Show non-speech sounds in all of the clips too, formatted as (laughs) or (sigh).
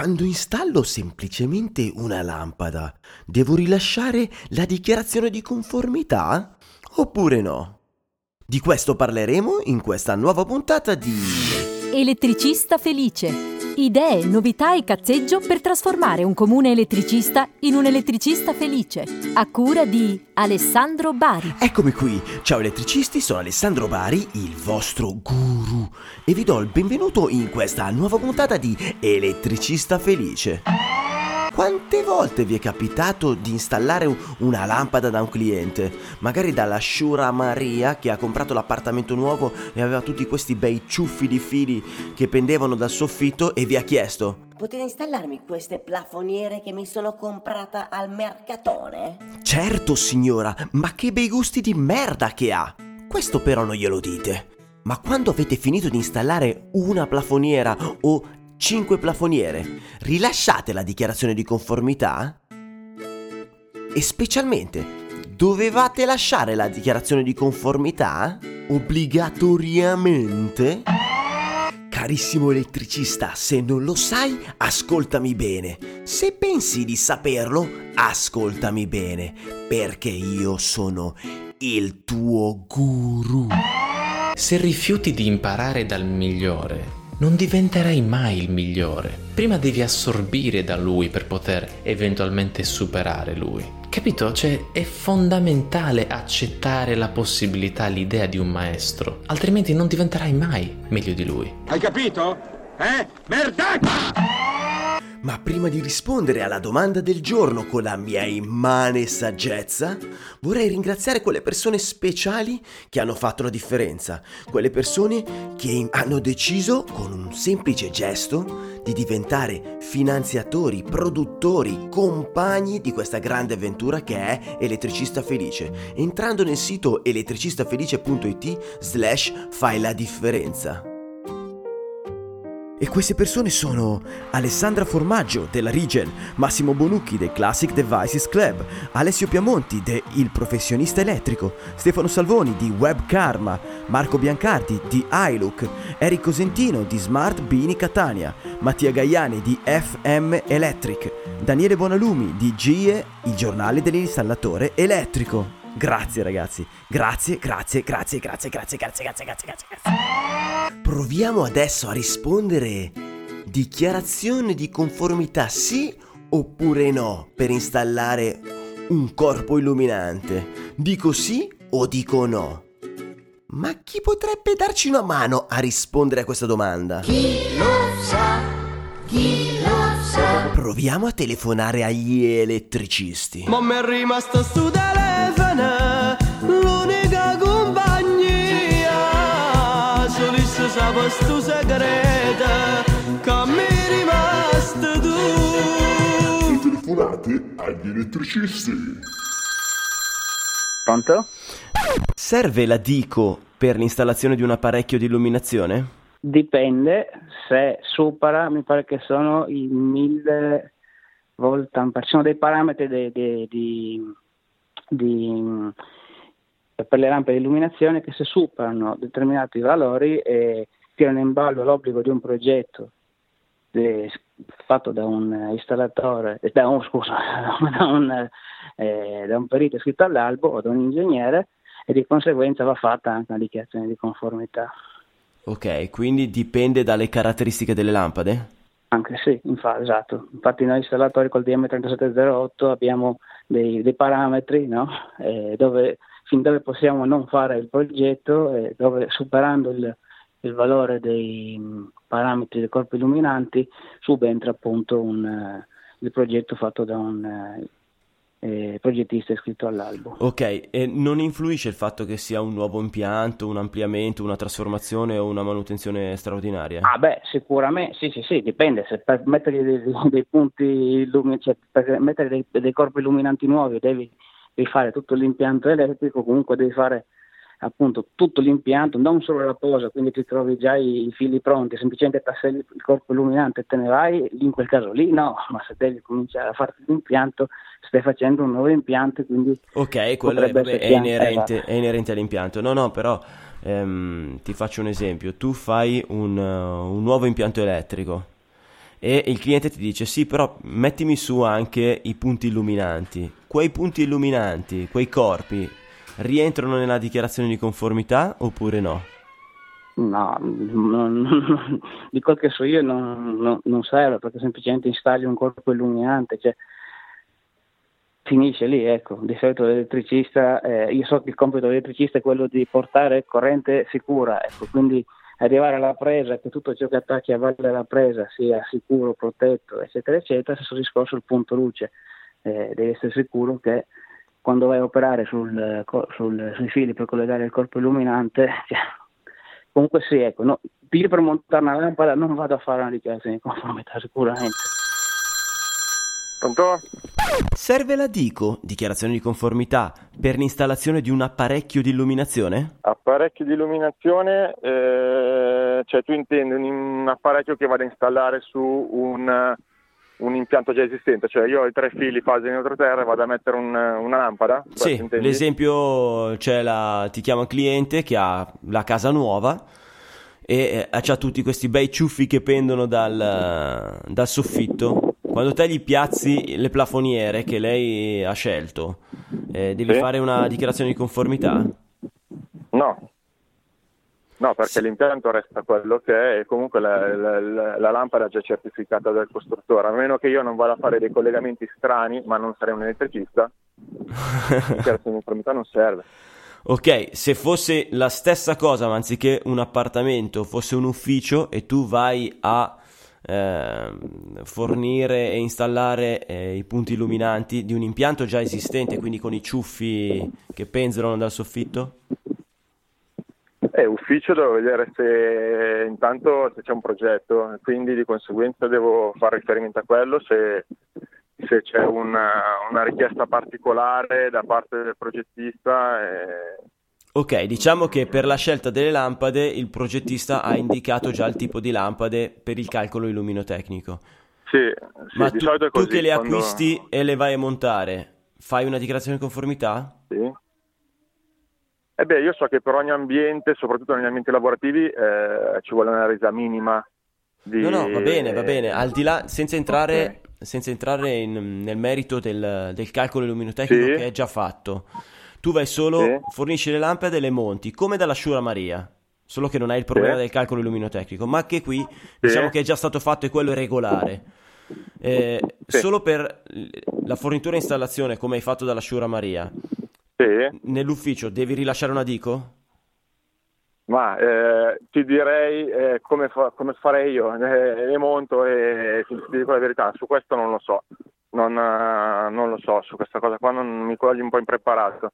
Quando installo semplicemente una lampada, devo rilasciare la dichiarazione di conformità? Oppure no? Di questo parleremo in questa nuova puntata di Elettricista felice. Idee, novità e cazzeggio per trasformare un comune elettricista in un elettricista felice. A cura di Alessandro Bari. Eccomi qui, ciao elettricisti, sono Alessandro Bari, il vostro guru, e vi do il benvenuto in questa nuova puntata di Elettricista Felice. Quante volte vi è capitato di installare un- una lampada da un cliente? Magari dalla Shura Maria che ha comprato l'appartamento nuovo e aveva tutti questi bei ciuffi di fili che pendevano dal soffitto e vi ha chiesto Potete installarmi queste plafoniere che mi sono comprata al mercatone? Certo signora, ma che bei gusti di merda che ha! Questo però non glielo dite. Ma quando avete finito di installare una plafoniera o 5 plafoniere, rilasciate la dichiarazione di conformità? E specialmente, dovevate lasciare la dichiarazione di conformità? Obbligatoriamente? Carissimo elettricista, se non lo sai, ascoltami bene. Se pensi di saperlo, ascoltami bene, perché io sono il tuo guru. Se rifiuti di imparare dal migliore, non diventerai mai il migliore. Prima devi assorbire da lui per poter eventualmente superare lui. Capito? Cioè è fondamentale accettare la possibilità, l'idea di un maestro, altrimenti non diventerai mai meglio di lui. Hai capito? Eh? Merdaccia! Ma prima di rispondere alla domanda del giorno con la mia immane saggezza, vorrei ringraziare quelle persone speciali che hanno fatto la differenza, quelle persone che hanno deciso con un semplice gesto di diventare finanziatori, produttori, compagni di questa grande avventura che è Elettricista Felice, entrando nel sito elettricistafelice.it slash fai la differenza. E queste persone sono Alessandra Formaggio della Regen, Massimo Bonucchi del Classic Devices Club, Alessio Piamonti de Il Professionista Elettrico, Stefano Salvoni di Web Karma, Marco Biancardi di iLook, Eric Cosentino di Smart Bini Catania, Mattia Gaiani di FM Electric, Daniele Bonalumi di GIE, il giornale dell'installatore elettrico. Grazie ragazzi, grazie, grazie, grazie, grazie, grazie, grazie, grazie, grazie, grazie, grazie. Proviamo adesso a rispondere. Dichiarazione di conformità sì oppure no per installare un corpo illuminante? Dico sì o dico no? Ma chi potrebbe darci una mano a rispondere a questa domanda? Proviamo a telefonare agli elettricisti. Ma mi è rimasto sto telefono, l'unica compagnia. Solisse sape sto segreto, che mi è rimasto tu. telefonate agli elettricisti. Pronto? Serve la Dico per l'installazione di un apparecchio di illuminazione? Dipende se supera, mi pare che sono i 1000 volt. Ci sono dei parametri de- de- di, di- per le lampe di illuminazione che se superano determinati valori eh, tirano in ballo l'obbligo di un progetto de- fatto da un installatore, eh, da un, (laughs) scusa, da un, eh, da un perito iscritto all'albo o da un ingegnere e di conseguenza va fatta anche una dichiarazione di conformità. Ok, quindi dipende dalle caratteristiche delle lampade? Anche sì, infatti, esatto. Infatti noi installatori col DM3708 abbiamo dei, dei parametri no? Eh, dove, fin dove possiamo non fare il progetto, eh, dove superando il, il valore dei mh, parametri dei corpi illuminanti subentra appunto un, eh, il progetto fatto da un eh, progettista iscritto all'albo. Ok, e non influisce il fatto che sia un nuovo impianto, un ampliamento, una trasformazione o una manutenzione straordinaria? Ah beh, sicuramente, sì sì sì, dipende, se per mettere dei, dei punti illuminanti, cioè per mettere dei, dei corpi illuminanti nuovi devi rifare tutto l'impianto elettrico, comunque devi fare appunto tutto l'impianto, non solo la posa, quindi ti trovi già i, i fili pronti, semplicemente tasselli il corpo illuminante e te ne vai, in quel caso lì no, (laughs) ma se devi cominciare a farti l'impianto, stai facendo un nuovo impianto, quindi Ok, quello è, vabbè, è inerente, esatto. è inerente all'impianto. No, no, però ehm, ti faccio un esempio. Tu fai un, uh, un nuovo impianto elettrico e il cliente ti dice sì, però mettimi su anche i punti illuminanti. Quei punti illuminanti, quei corpi, rientrano nella dichiarazione di conformità oppure no? No, non, non, di quel che so io non, non, serve perché semplicemente installi un corpo illuminante, cioè finisce lì, ecco. Di solito l'elettricista, eh, io so che il compito dell'elettricista è quello di portare corrente sicura, ecco, quindi arrivare alla presa, che tutto ciò che attacchi a valle della presa sia sicuro, protetto, eccetera, eccetera, stesso discorso il punto luce, eh, devi essere sicuro che quando vai a operare sul, sul, sui fili per collegare il corpo illuminante, (laughs) cioè, comunque sì, ecco, no, io per montare una lampada non vado a fare una dichiarazione di conformità sicuramente. Pronto? Serve la DICO, dichiarazione di conformità, per l'installazione di un apparecchio di illuminazione? Apparecchio di illuminazione, eh, cioè tu intendi un, un, apparecchio che vado a installare su un, un, impianto già esistente, cioè io ho i tre fili fase neutro terra e vado a mettere un, una lampada? Sì, l'esempio, c'è la, ti chiama un cliente che ha la casa nuova e eh, ha tutti questi bei ciuffi che pendono dal, dal soffitto quando te gli piazzi le plafoniere che lei ha scelto, eh, devi sì. fare una dichiarazione di conformità? No. No, perché sì. l'impianto resta quello che è e comunque la, la, la, la, lampada è già certificata dal costruttore, a meno che io non vada a fare dei collegamenti strani, ma non sarei un elettricista, (laughs) la dichiarazione di conformità non serve. Ok, se fosse la stessa cosa, ma anziché un appartamento, fosse un ufficio e tu vai a eh, fornire e installare eh, i punti illuminanti di un impianto già esistente, quindi con i ciuffi che penzolano dal soffitto? Eh, ufficio devo vedere se intanto se c'è un progetto, quindi di conseguenza devo fare riferimento a quello se, se c'è una, una, richiesta particolare da parte del progettista. Eh, Ok, diciamo che per la scelta delle lampade il progettista ha indicato già il tipo di lampade per il calcolo illuminotecnico. Sì, sì Ma tu, è così. tu che le quando... acquisti e le vai a montare, fai una dichiarazione di conformità? Sì. Eh beh, io so che per ogni ambiente, soprattutto negli ambienti lavorativi, eh, ci vuole una resa minima di... No, no, va bene, va bene. Al di là, senza entrare, okay. senza entrare in, nel merito del, del calcolo illuminotecnico sì. che è già fatto tu vai solo, sì. fornisci le lampade e le monti, come dalla Shura Maria. Solo che non hai il problema sì. del calcolo illuminotecnico, ma che qui diciamo che è già stato fatto e quello è regolare. Eh, solo per la fornitura e installazione, come hai fatto dalla Shura Maria, nell'ufficio devi rilasciare una dico? Ma eh, ti direi eh, come, fa, come, farei io, (laughs) eh, le monto e ti, ti, dico la verità, su questo non lo so, non, uh, non lo so, su questa cosa qua non mi cogli un po' impreparato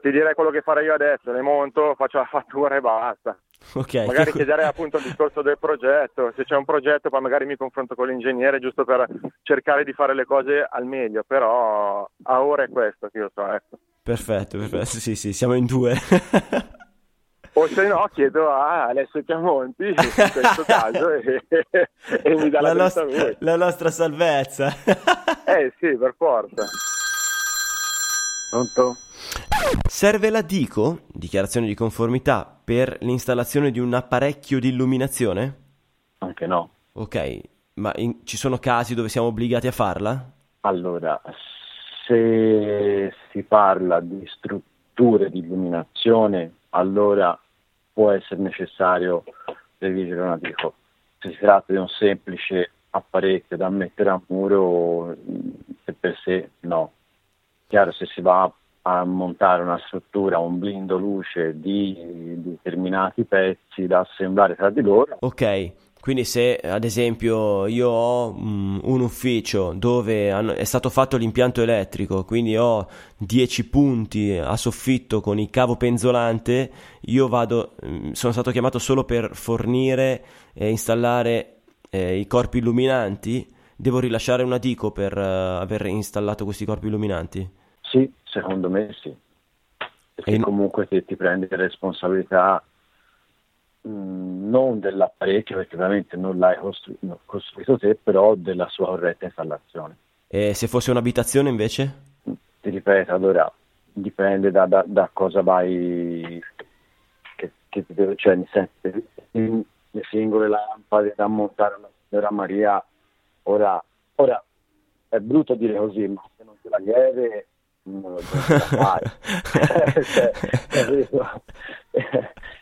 ti direi quello che farei io adesso, le monto, faccio la fattura e basta. Okay. Magari chiederei appunto il (laughs) discorso del progetto, se c'è un progetto poi magari mi confronto con l'ingegnere giusto per cercare di fare le cose al meglio, però a ora è questo che io so. Ecco. Perfetto, perfetto, sì sì, siamo in due. o se no chiedo a Alessio Chiamonti in questo (laughs) caso e, e mi dà la, la, nostra, la nostra salvezza. (laughs) eh sì, per forza. Pronto? Serve la DICO, dichiarazione di conformità, per l'installazione di un apparecchio di illuminazione? Anche no. Ok, ma in, ci sono casi dove siamo obbligati a farla? Allora, se si parla di strutture di illuminazione, allora può essere necessario redigere una DICO. Se si tratta di un semplice apparecchio da mettere a muro, se per sé no. Chiaro, se si va a montare una struttura, un blindo luce di determinati pezzi da assemblare tra di loro. Ok, quindi se ad esempio io ho um, un ufficio dove hanno, è stato fatto l'impianto elettrico, quindi ho 10 punti a soffitto con il cavo penzolante, io vado, um, sono stato chiamato solo per fornire e installare eh, i corpi illuminanti, devo rilasciare una dico per uh, aver installato questi corpi illuminanti? Sì, secondo me sì. Perché in... comunque ti, ti prendi responsabilità mh, mm, non dell'apparecchio, perché ovviamente non l'hai costru- no, costruito te, però della sua corretta installazione. E se fosse un'abitazione invece? Ti ripeto, allora dipende da, da, da cosa vai, che, che, cioè nel senso, le singole lampade da montare una signora Maria, ora, ora è brutto dire così, ma se non te la chiede non lo fai. (laughs) cioè, capito?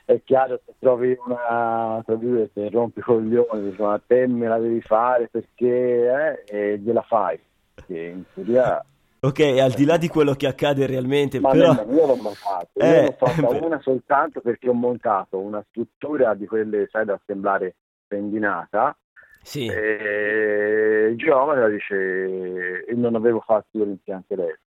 è chiaro se trovi una capito, se rompi i coglioni dici ma te me la devi fare perché eh, e gliela fai che in teoria Ok, al di là di quello che accade realmente, ma però... nemmeno io l'ho montato, io Eh, l'ho fatta beh. una soltanto perché ho montato una struttura di quelle, sai, da assemblare tendinata Sì. e il geometra dice e non avevo fatto io l'impianto elettrico.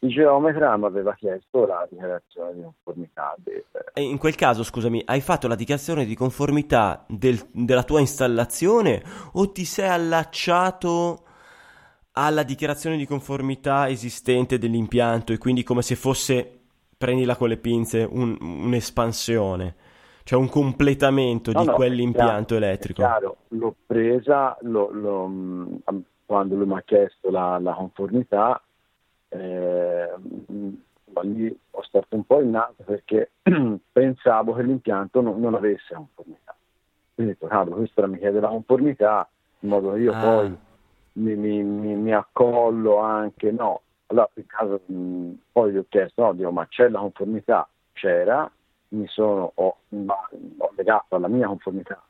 Il geometra mi aveva chiesto la dichiarazione di conformità del, E in quel caso, scusami, hai fatto la dichiarazione di conformità del- della tua installazione o ti sei allacciato alla dichiarazione di conformità esistente dell'impianto e quindi come se fosse, prendila con le pinze, un- un'espansione, cioè un completamento No, di no, quell'impianto chiaro, elettrico? Chiaro, l'ho presa l'ho, mh, quando lui mi ha chiesto la, la conformità, eh, ma lì ho stato un po' in nato perché (clears throat) pensavo che l'impianto non, non avesse conformità. Quindi ho detto, cavolo, questo ora mi chiede la conformità, in modo che io Ah. poi mi, mi- mi- mi accollo anche, no. Allora, in caso, mh, poi gli ho chiesto, no, dico, ma c'è la conformità? C'era, mi sono, ho, ma- ho legato alla mia conformità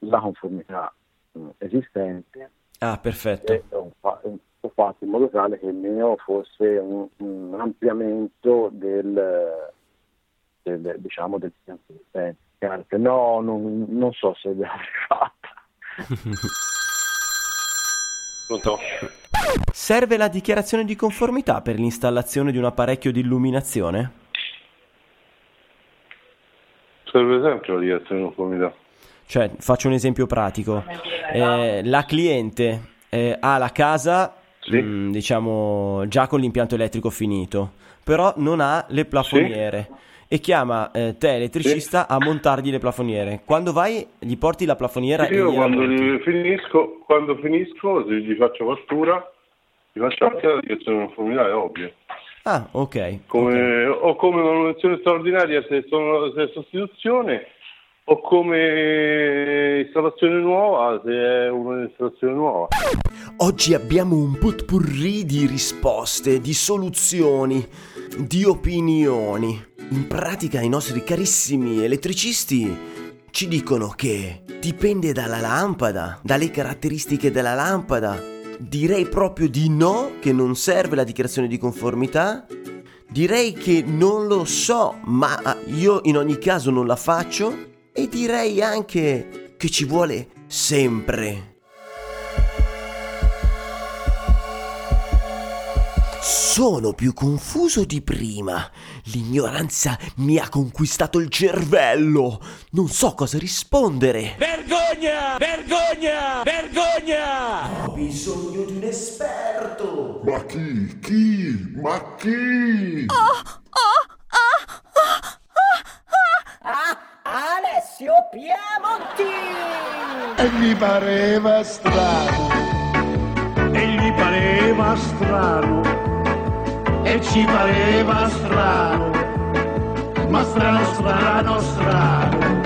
la conformità mh, esistente Ah, perfetto. e ho, fa- ho fatto in modo tale che il mio fosse un, un ampliamento del, del- diciamo del che No, non, non so se l'avrei fatta. (laughs) Serve la dichiarazione di conformità per l'installazione di un apparecchio di illuminazione? Serve sempre la dichiarazione di conformità. Cioè, faccio un esempio pratico. Eh, la cliente eh, ha la casa, Sì. mh, diciamo, già con l'impianto elettrico finito, però non ha le plafoniere e chiama eh, te, elettricista, a montargli le plafoniere. Quando vai, gli porti la plafoniera Io quando finisco, quando finisco, gli faccio fattura, gli faccio anche la dichiarazione di conformità, è ovvio. Ah, ok. Come, O come manutenzione straordinaria se, sono, se è sostituzione, o come installazione nuova se è un'installazione nuova. Oggi abbiamo un potpourri di risposte, di soluzioni, di opinioni. In pratica i nostri carissimi elettricisti ci dicono che dipende dalla lampada, dalle caratteristiche della lampada. Direi proprio di no, che non serve la dichiarazione di conformità. Direi che non lo so, ma io in ogni caso non la faccio. E direi anche che ci vuole sempre Sono più confuso di prima. L'ignoranza mi ha conquistato il cervello. Non so cosa rispondere. Vergogna! Vergogna! Vergogna! Ho bisogno di un esperto. Ma chi? Chi? Ma chi? Ah, Alessio Piemonti! E gli pareva strano. E gli pareva strano. E ci pareva strano. Ma strano, strano, strano.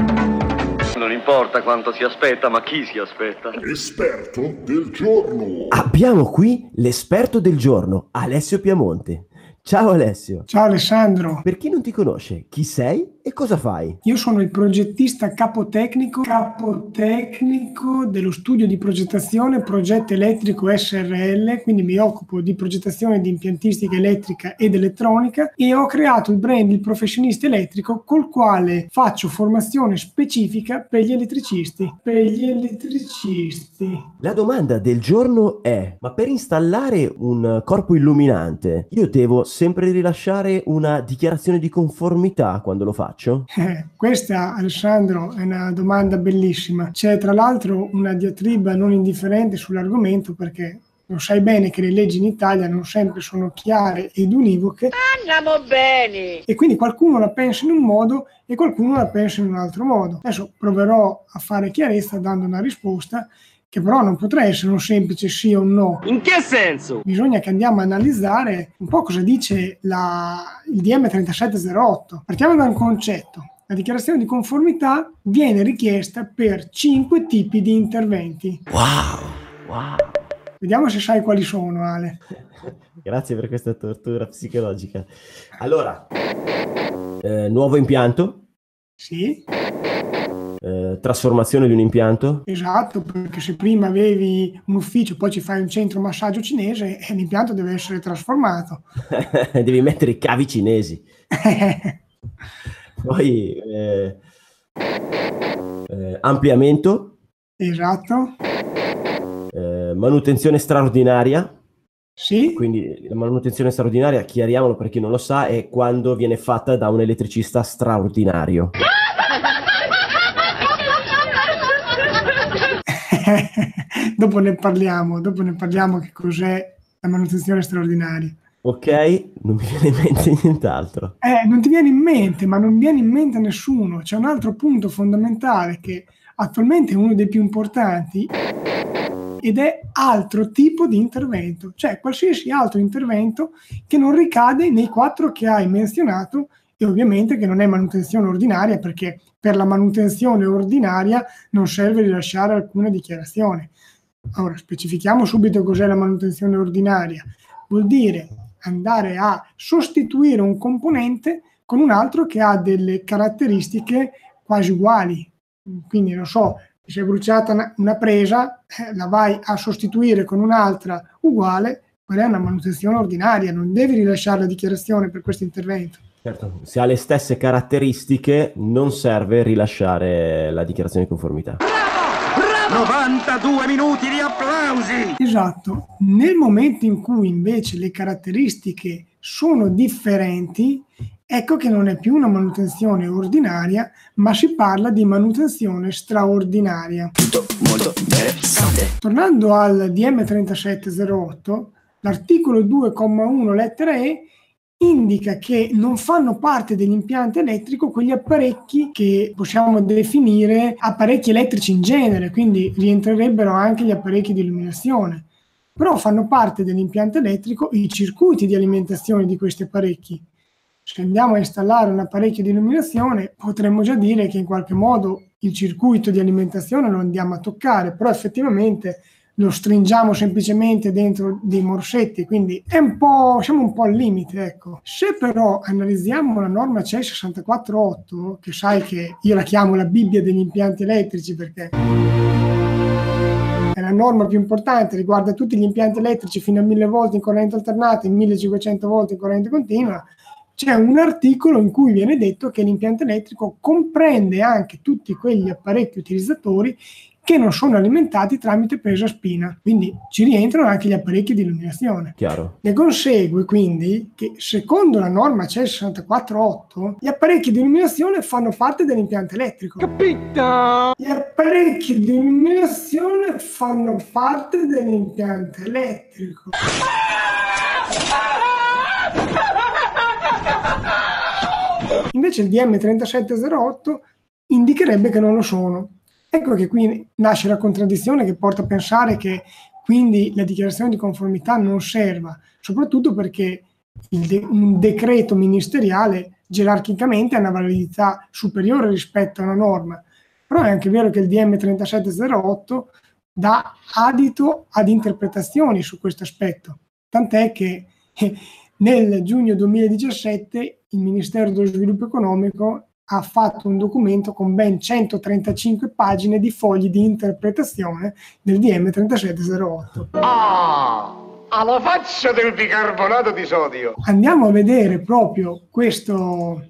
Non importa quanto si aspetta, ma chi si aspetta. Esperto del giorno. Abbiamo qui l'esperto del giorno, Alessio Piamonte. Ciao Alessio. Ciao Alessandro, Per chi non ti conosce, chi sei e cosa fai? io sono il progettista capotecnico, capotecnico dello studio di progettazione Progetto Elettrico SRL, quindi mi occupo di progettazione di impiantistica elettrica ed elettronica e ho creato il brand Il Professionista Elettrico col quale faccio formazione specifica per gli elettricisti. Per gli elettricisti. La domanda del giorno è: ma per installare un corpo illuminante io devo sempre rilasciare una dichiarazione di conformità quando lo faccio? Eh, questa, Alessandro, è una domanda bellissima. C'è tra l'altro una diatriba non indifferente sull'argomento perché lo sai bene che le leggi in Italia non sempre sono chiare ed univoche Andiamo bene! e quindi qualcuno la pensa in un modo e qualcuno la pensa in un altro modo. Adesso proverò a fare chiarezza dando una risposta che però non potrà essere un semplice sì o no. In che senso? Bisogna che andiamo a analizzare un po' cosa dice la- il DM3708. Partiamo da un concetto. la dichiarazione di conformità viene richiesta per cinque tipi di interventi. Wow, wow. Vediamo se sai quali sono, Ale. (laughs) Grazie per questa tortura psicologica. Allora, eh, nuovo impianto? Sì. Eh, trasformazione di un impianto? Esatto, perché se prima avevi un ufficio, poi ci fai un centro massaggio cinese, eh, l'impianto deve essere trasformato. (laughs) Devi mettere i cavi cinesi. (laughs) poi eh, eh, ampliamento? Esatto. Eh, manutenzione straordinaria? Sì. Quindi la manutenzione straordinaria, chiariamolo per chi non lo sa, è quando viene fatta da un elettricista straordinario. (laughs) (laughs) dopo ne parliamo, dopo ne parliamo che cos'è la manutenzione straordinaria. Ok, non mi viene in mente nient'altro. Eh, non ti viene in mente, ma non viene in mente a nessuno. C'è un altro punto fondamentale che attualmente è uno dei più importanti ed è altro tipo di intervento, cioè qualsiasi altro intervento che non ricade nei quattro che hai menzionato e ovviamente che non è manutenzione ordinaria perché per la manutenzione ordinaria non serve rilasciare alcuna dichiarazione. Ora specifichiamo subito cos'è la manutenzione ordinaria. Vuol dire andare a sostituire un componente con un altro che ha delle caratteristiche quasi uguali. Quindi, non so, si è bruciata una presa, eh, la vai a sostituire con un'altra uguale, quella è una manutenzione ordinaria, non devi rilasciare la dichiarazione per questo intervento. Certo, se ha le stesse caratteristiche non serve rilasciare la dichiarazione di conformità. 92 minuti di applausi! Esatto, nel momento in cui invece le caratteristiche sono differenti, ecco che non è più una manutenzione ordinaria, ma si parla di manutenzione straordinaria. Tutto molto interessante. Tornando al DM3708, l'articolo 2,1 lettera E indica che non fanno parte dell'impianto elettrico quegli apparecchi che possiamo definire apparecchi elettrici in genere, quindi rientrerebbero anche gli apparecchi di illuminazione. Però fanno parte dell'impianto elettrico i circuiti di alimentazione di questi apparecchi. Se andiamo a installare un apparecchio di illuminazione, potremmo già dire che in qualche modo il circuito di alimentazione lo andiamo a toccare, però effettivamente lo stringiamo semplicemente dentro dei morsetti, quindi è un po', siamo un po' al limite. Ecco. Se però analizziamo la norma CE 648, che sai che io la chiamo la Bibbia degli impianti elettrici perché è la norma più importante, riguarda tutti gli impianti elettrici fino a 1000 volte in corrente alternata e 1500 volte in corrente continua, c'è un articolo in cui viene detto che l'impianto elettrico comprende anche tutti quegli apparecchi utilizzatori che non sono alimentati tramite presa spina, quindi ci rientrano anche gli apparecchi di illuminazione. Chiaro. Ne consegue quindi che secondo la norma CE 648 gli apparecchi di illuminazione fanno parte dell'impianto elettrico. Capito? Gli apparecchi di illuminazione fanno parte dell'impianto elettrico. Invece il DM3708 indicherebbe che non lo sono. Ecco che qui nasce la contraddizione che porta a pensare che quindi la dichiarazione di conformità non serva, soprattutto perché de- un decreto ministeriale gerarchicamente ha una validità superiore rispetto a una norma. Però è anche vero che il DM 3708 dà adito ad interpretazioni su questo aspetto, tant'è che nel giugno 2017 il Ministero dello Sviluppo Economico ha fatto un documento con ben 135 pagine di fogli di interpretazione del DM 3708. Ah, alla faccia del bicarbonato di sodio! Andiamo a vedere proprio questo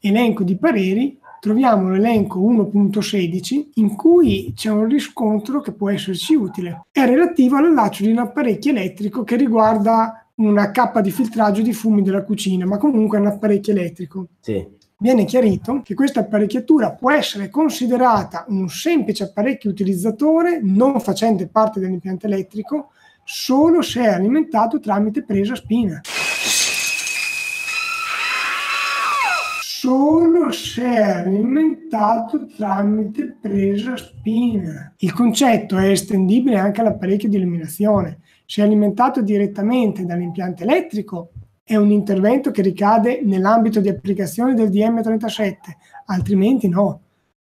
elenco di pareri. Troviamo l'elenco 1.16 in cui c'è un riscontro che può esserci utile. È relativo all'allaccio di un apparecchio elettrico che riguarda una cappa di filtraggio di fumi della cucina, ma comunque è un apparecchio elettrico. Sì viene chiarito che questa apparecchiatura può essere considerata un semplice apparecchio utilizzatore non facente parte dell'impianto elettrico solo se è alimentato tramite presa spina. Solo se è alimentato tramite presa spina. Il concetto è estendibile anche all'apparecchio di illuminazione. Se è alimentato direttamente dall'impianto elettrico, è un intervento che ricade nell'ambito di applicazione del DM37, altrimenti no.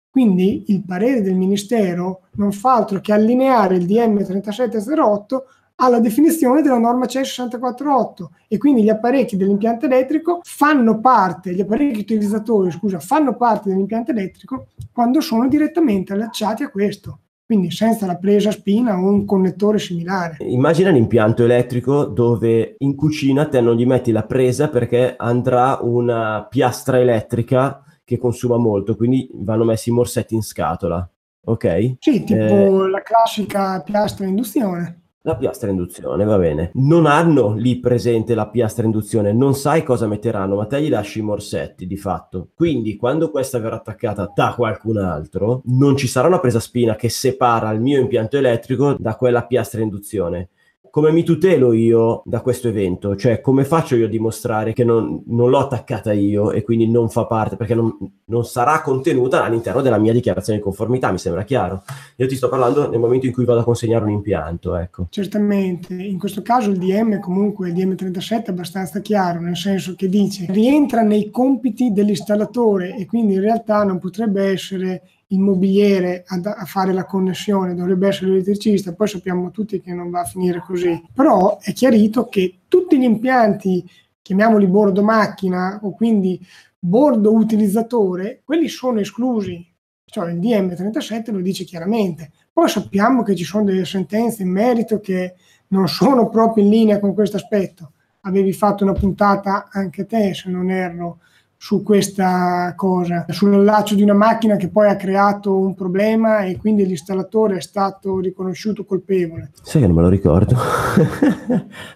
Quindi il parere del Ministero non fa altro che allineare il DM3708 alla definizione della norma CE 648 e quindi gli apparecchi dell'impianto elettrico fanno parte, gli apparecchi utilizzatori, scusa, fanno parte dell'impianto elettrico quando sono direttamente allacciati a questo quindi senza la presa spina o un connettore similare. Immagina un impianto elettrico dove in cucina te non gli metti la presa perché andrà una piastra elettrica che consuma molto, quindi vanno messi i morsetti in scatola, ok? Sì, tipo eh... la classica piastra induzione. La piastra induzione, va bene. Non hanno lì presente la piastra induzione, non sai cosa metteranno, ma te gli lasci i morsetti di fatto. Quindi quando questa verrà attaccata da qualcun altro, non ci sarà una presa spina che separa il mio impianto elettrico da quella piastra induzione come mi tutelo io da questo evento? Cioè, come faccio io a dimostrare che non, non l'ho attaccata io e quindi non fa parte, perché non, non, sarà contenuta all'interno della mia dichiarazione di conformità, mi sembra chiaro. Io ti sto parlando nel momento in cui vado a consegnare un impianto, ecco. Certamente, in questo caso il DM comunque, il DM37 è abbastanza chiaro, nel senso che dice rientra nei compiti dell'installatore e quindi in realtà non potrebbe essere il mobiliere a, a, fare la connessione, dovrebbe essere l'elettricista, poi sappiamo tutti che non va a finire così. Però è chiarito che tutti gli impianti, chiamiamoli bordo macchina o quindi bordo utilizzatore, quelli sono esclusi. Cioè il DM37 lo dice chiaramente. Poi sappiamo che ci sono delle sentenze in merito che non sono proprio in linea con questo aspetto. Avevi fatto una puntata anche te, se non erro, su questa cosa, sull'allaccio di una macchina che poi ha creato un problema e quindi l'installatore è stato riconosciuto colpevole. Sai che non me lo ricordo.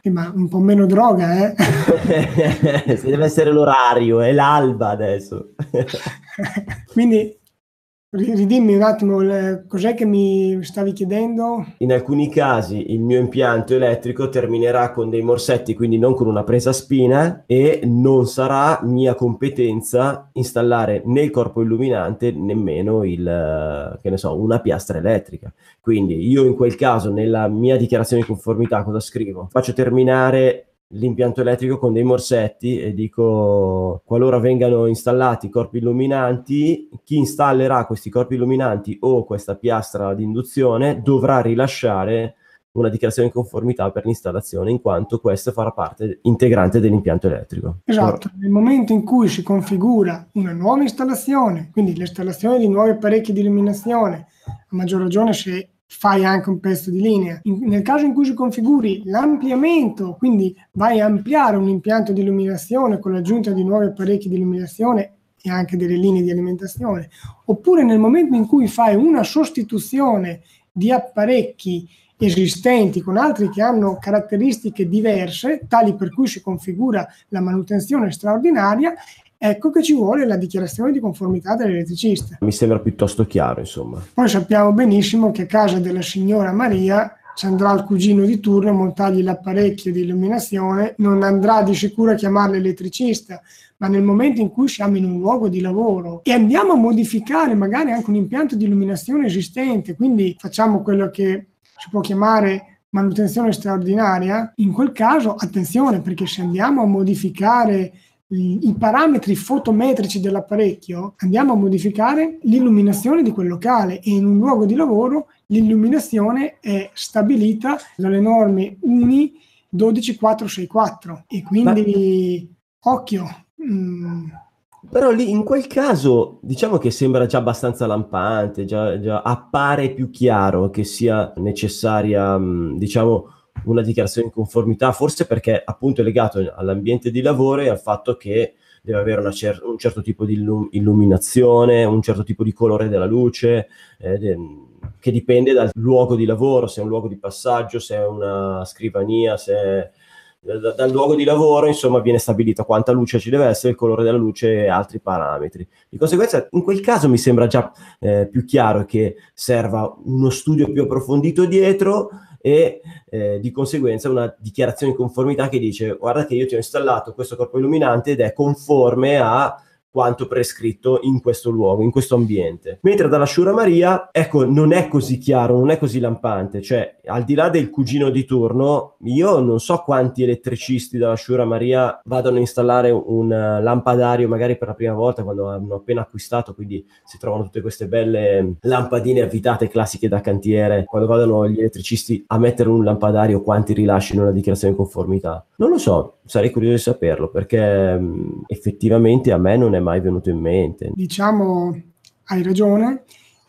sì, ma un po' meno droga, eh? (laughs) Deve essere l'orario, è l'alba adesso. quindi Ridimmi un attimo, cos'è che mi stavi chiedendo? In alcuni casi il mio impianto elettrico terminerà con dei morsetti, quindi non con una presa spina, e non sarà mia competenza installare né il corpo illuminante nemmeno il, che ne so, una piastra elettrica. Quindi io in quel caso, nella mia dichiarazione di conformità, cosa scrivo? Faccio terminare l'impianto elettrico con dei morsetti e dico qualora vengano installati corpi illuminanti, chi installerà questi corpi illuminanti o questa piastra di induzione dovrà rilasciare una dichiarazione di conformità per l'installazione in quanto questa farà parte integrante dell'impianto elettrico. Esatto, nel momento in cui si configura una nuova installazione, quindi l'installazione di nuovi apparecchi di illuminazione, a maggior ragione se fai anche un pezzo di linea. In, nel caso in cui si configuri l'ampliamento, quindi vai a ampliare un impianto di illuminazione con l'aggiunta di nuovi apparecchi di illuminazione e anche delle linee di alimentazione, oppure nel momento in cui fai una sostituzione di apparecchi esistenti con altri che hanno caratteristiche diverse, tali per cui si configura la manutenzione straordinaria ecco che ci vuole la dichiarazione di conformità dell'elettricista. Mi sembra piuttosto chiaro, insomma. Poi sappiamo benissimo che a casa della signora Maria ci andrà il cugino di turno a montargli l'apparecchio di illuminazione, non andrà di sicuro a chiamarlo elettricista, ma nel momento in cui siamo in un luogo di lavoro e andiamo a modificare magari anche un impianto di illuminazione esistente, quindi facciamo quello che si può chiamare manutenzione straordinaria, in quel caso attenzione perché se andiamo a modificare i parametri fotometrici dell'apparecchio, andiamo a modificare l'illuminazione di quel locale e in un luogo di lavoro l'illuminazione è stabilita dalle norme UNI 12464 e quindi Ma... occhio. Mm. Però lì in quel caso diciamo che sembra già abbastanza lampante, già, già appare più chiaro che sia necessaria, mm, diciamo, una dichiarazione di conformità, forse perché appunto è legato all'ambiente di lavoro e al fatto che deve avere cer- un certo tipo di illum- illuminazione, un certo tipo di colore della luce, eh, de- che dipende dal luogo di lavoro, se è un luogo di passaggio, se è una scrivania, se è dal, dal luogo di lavoro, insomma, viene stabilito quanta luce ci deve essere, il colore della luce e altri parametri. Di conseguenza, in quel caso mi sembra già eh, più chiaro che serva uno studio più approfondito dietro e eh, di conseguenza una dichiarazione di conformità che dice guarda che io ti ho installato questo corpo illuminante ed è conforme a quanto prescritto in questo luogo, in questo ambiente. Mentre dalla Shura Maria, ecco, non è così chiaro, non è così lampante, cioè al di là del cugino di turno, io non so quanti elettricisti dalla Shura Maria vadano a installare un lampadario magari per la prima volta quando hanno appena acquistato, quindi si trovano tutte queste belle lampadine avvitate classiche da cantiere, quando vadano gli elettricisti a mettere un lampadario quanti rilasciano una dichiarazione di conformità. Non lo so, sarei curioso di saperlo perché mh, effettivamente a me non è mai venuto in mente. Diciamo, hai ragione,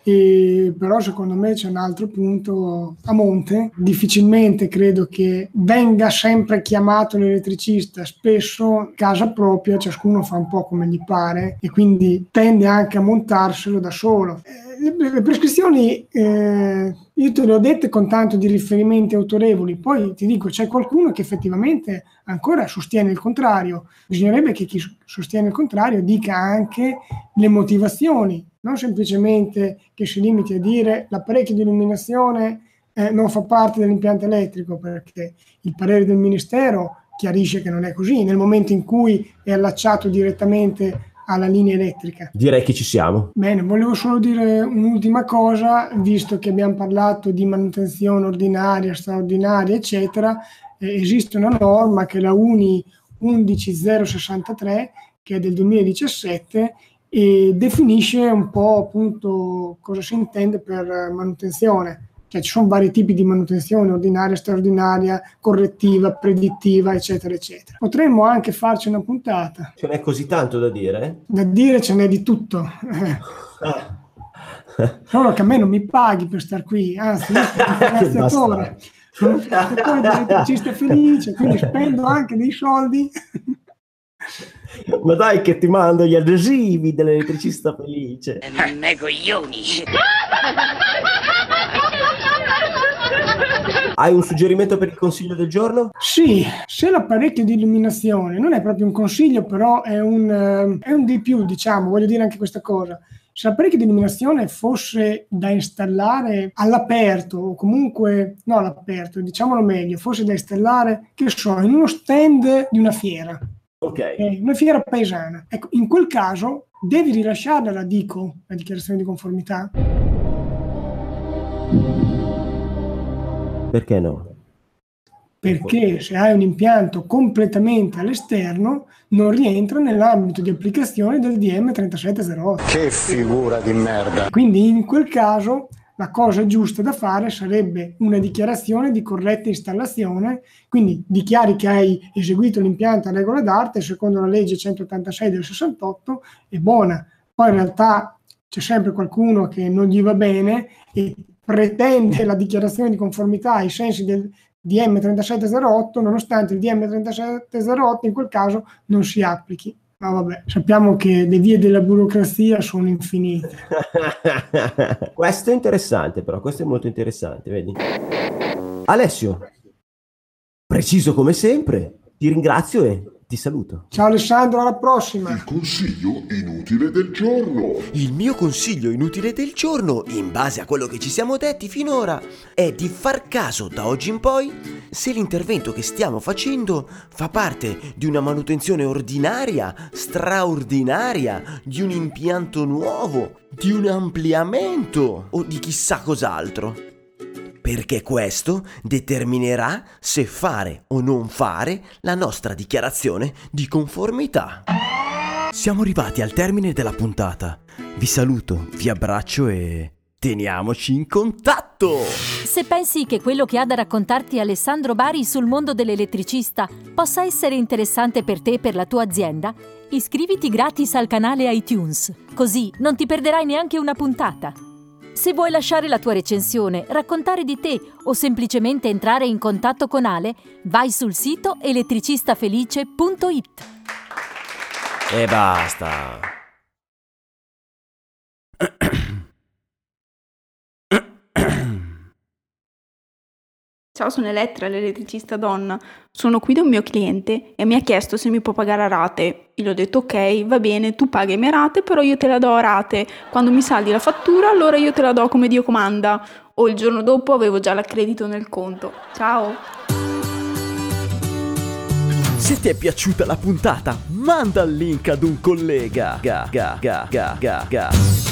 e però secondo me c'è un altro punto a monte. Difficilmente credo che venga sempre chiamato l'elettricista, spesso casa propria, ciascuno fa un po' come gli pare e quindi tende anche a montarselo da solo. Eh, le, prescrizioni eh, io te le ho dette con tanto di riferimenti autorevoli, poi ti dico c'è qualcuno che effettivamente ancora sostiene il contrario. Bisognerebbe che chi sostiene il contrario dica anche le motivazioni non semplicemente che si limiti a dire l'apparecchio di illuminazione eh, non fa parte dell'impianto elettrico, perché il parere del Ministero chiarisce che non è così, nel momento in cui è allacciato direttamente alla linea elettrica. Direi che ci siamo. Bene, volevo solo dire un'ultima cosa, visto che abbiamo parlato di manutenzione ordinaria, straordinaria, eccetera, eh, esiste una norma che è la UNI 11063 che è del 2017 e definisce un po' appunto cosa si intende per manutenzione. Cioè ci sono vari tipi di manutenzione, ordinaria, straordinaria, correttiva, predittiva, eccetera, eccetera. Potremmo anche farci una puntata. Ce n'è così tanto da dire? Da dire ce n'è di tutto. (laughs) Solo che a me non mi paghi per star qui, anzi, io sono un (laughs) finanziatore, sono un finanziatore di elettricista felice, quindi spendo anche dei soldi ma dai che ti mando gli adesivi dell'elettricista felice. Me coglioni. (laughs) Hai un suggerimento per il consiglio del giorno? Sì, se l'apparecchio di illuminazione non è proprio un consiglio, però è un, uh, è un di più, diciamo, voglio dire anche questa cosa. Se l'apparecchio di illuminazione fosse da installare all'aperto, o comunque, no all'aperto, diciamolo meglio, fosse da installare, che so, in uno stand di una fiera, Ok. Eh, una fiera paesana. Ecco, in quel caso devi rilasciarla la DICO, la dichiarazione di conformità. Perché no? Perché se hai un impianto completamente all'esterno non rientra nell'ambito di applicazione del DM 3708. Che figura di merda! Quindi in quel caso la cosa giusta da fare sarebbe una dichiarazione di corretta installazione, quindi dichiari che hai eseguito l'impianto a regola d'arte secondo la legge 186 del 68 è buona. Poi in realtà c'è sempre qualcuno che non gli va bene e pretende la dichiarazione di conformità ai sensi del DM 3708 nonostante il DM 3708 in quel caso non si applichi. Ma vabbè, sappiamo che le vie della burocrazia sono infinite. (laughs) questo è interessante, però, questo è molto interessante, vedi? Alessio, preciso come sempre, ti ringrazio e ti saluto. Ciao Alessandro, alla prossima. Il consiglio inutile del giorno. Il mio consiglio inutile del giorno, in base a quello che ci siamo detti finora, è di far caso da oggi in poi se l'intervento che stiamo facendo fa parte di una manutenzione ordinaria, straordinaria, di un impianto nuovo, di un ampliamento o di chissà cos'altro perché questo determinerà se fare o non fare la nostra dichiarazione di conformità. Siamo arrivati al termine della puntata. Vi saluto, vi abbraccio e teniamoci in contatto! Se pensi che quello che ha da raccontarti Alessandro Bari sul mondo dell'elettricista possa essere interessante per te e per la tua azienda, iscriviti gratis al canale iTunes, così non ti perderai neanche una puntata. Se vuoi lasciare la tua recensione, raccontare di te o semplicemente entrare in contatto con Ale, vai sul sito elettricistafelice.it. E basta. Ciao, sono Elettra, l'elettricista donna. Sono qui da un mio cliente e mi ha chiesto se mi può pagare a rate. Io gli ho detto ok, va bene, tu paghi mie rate, però io te la do a rate. Quando mi saldi la fattura, allora io te la do come Dio comanda. O il giorno dopo avevo già l'accredito nel conto. Ciao! Se ti è piaciuta la puntata, manda il link ad un collega. Ga, ga, ga, ga, ga, ga.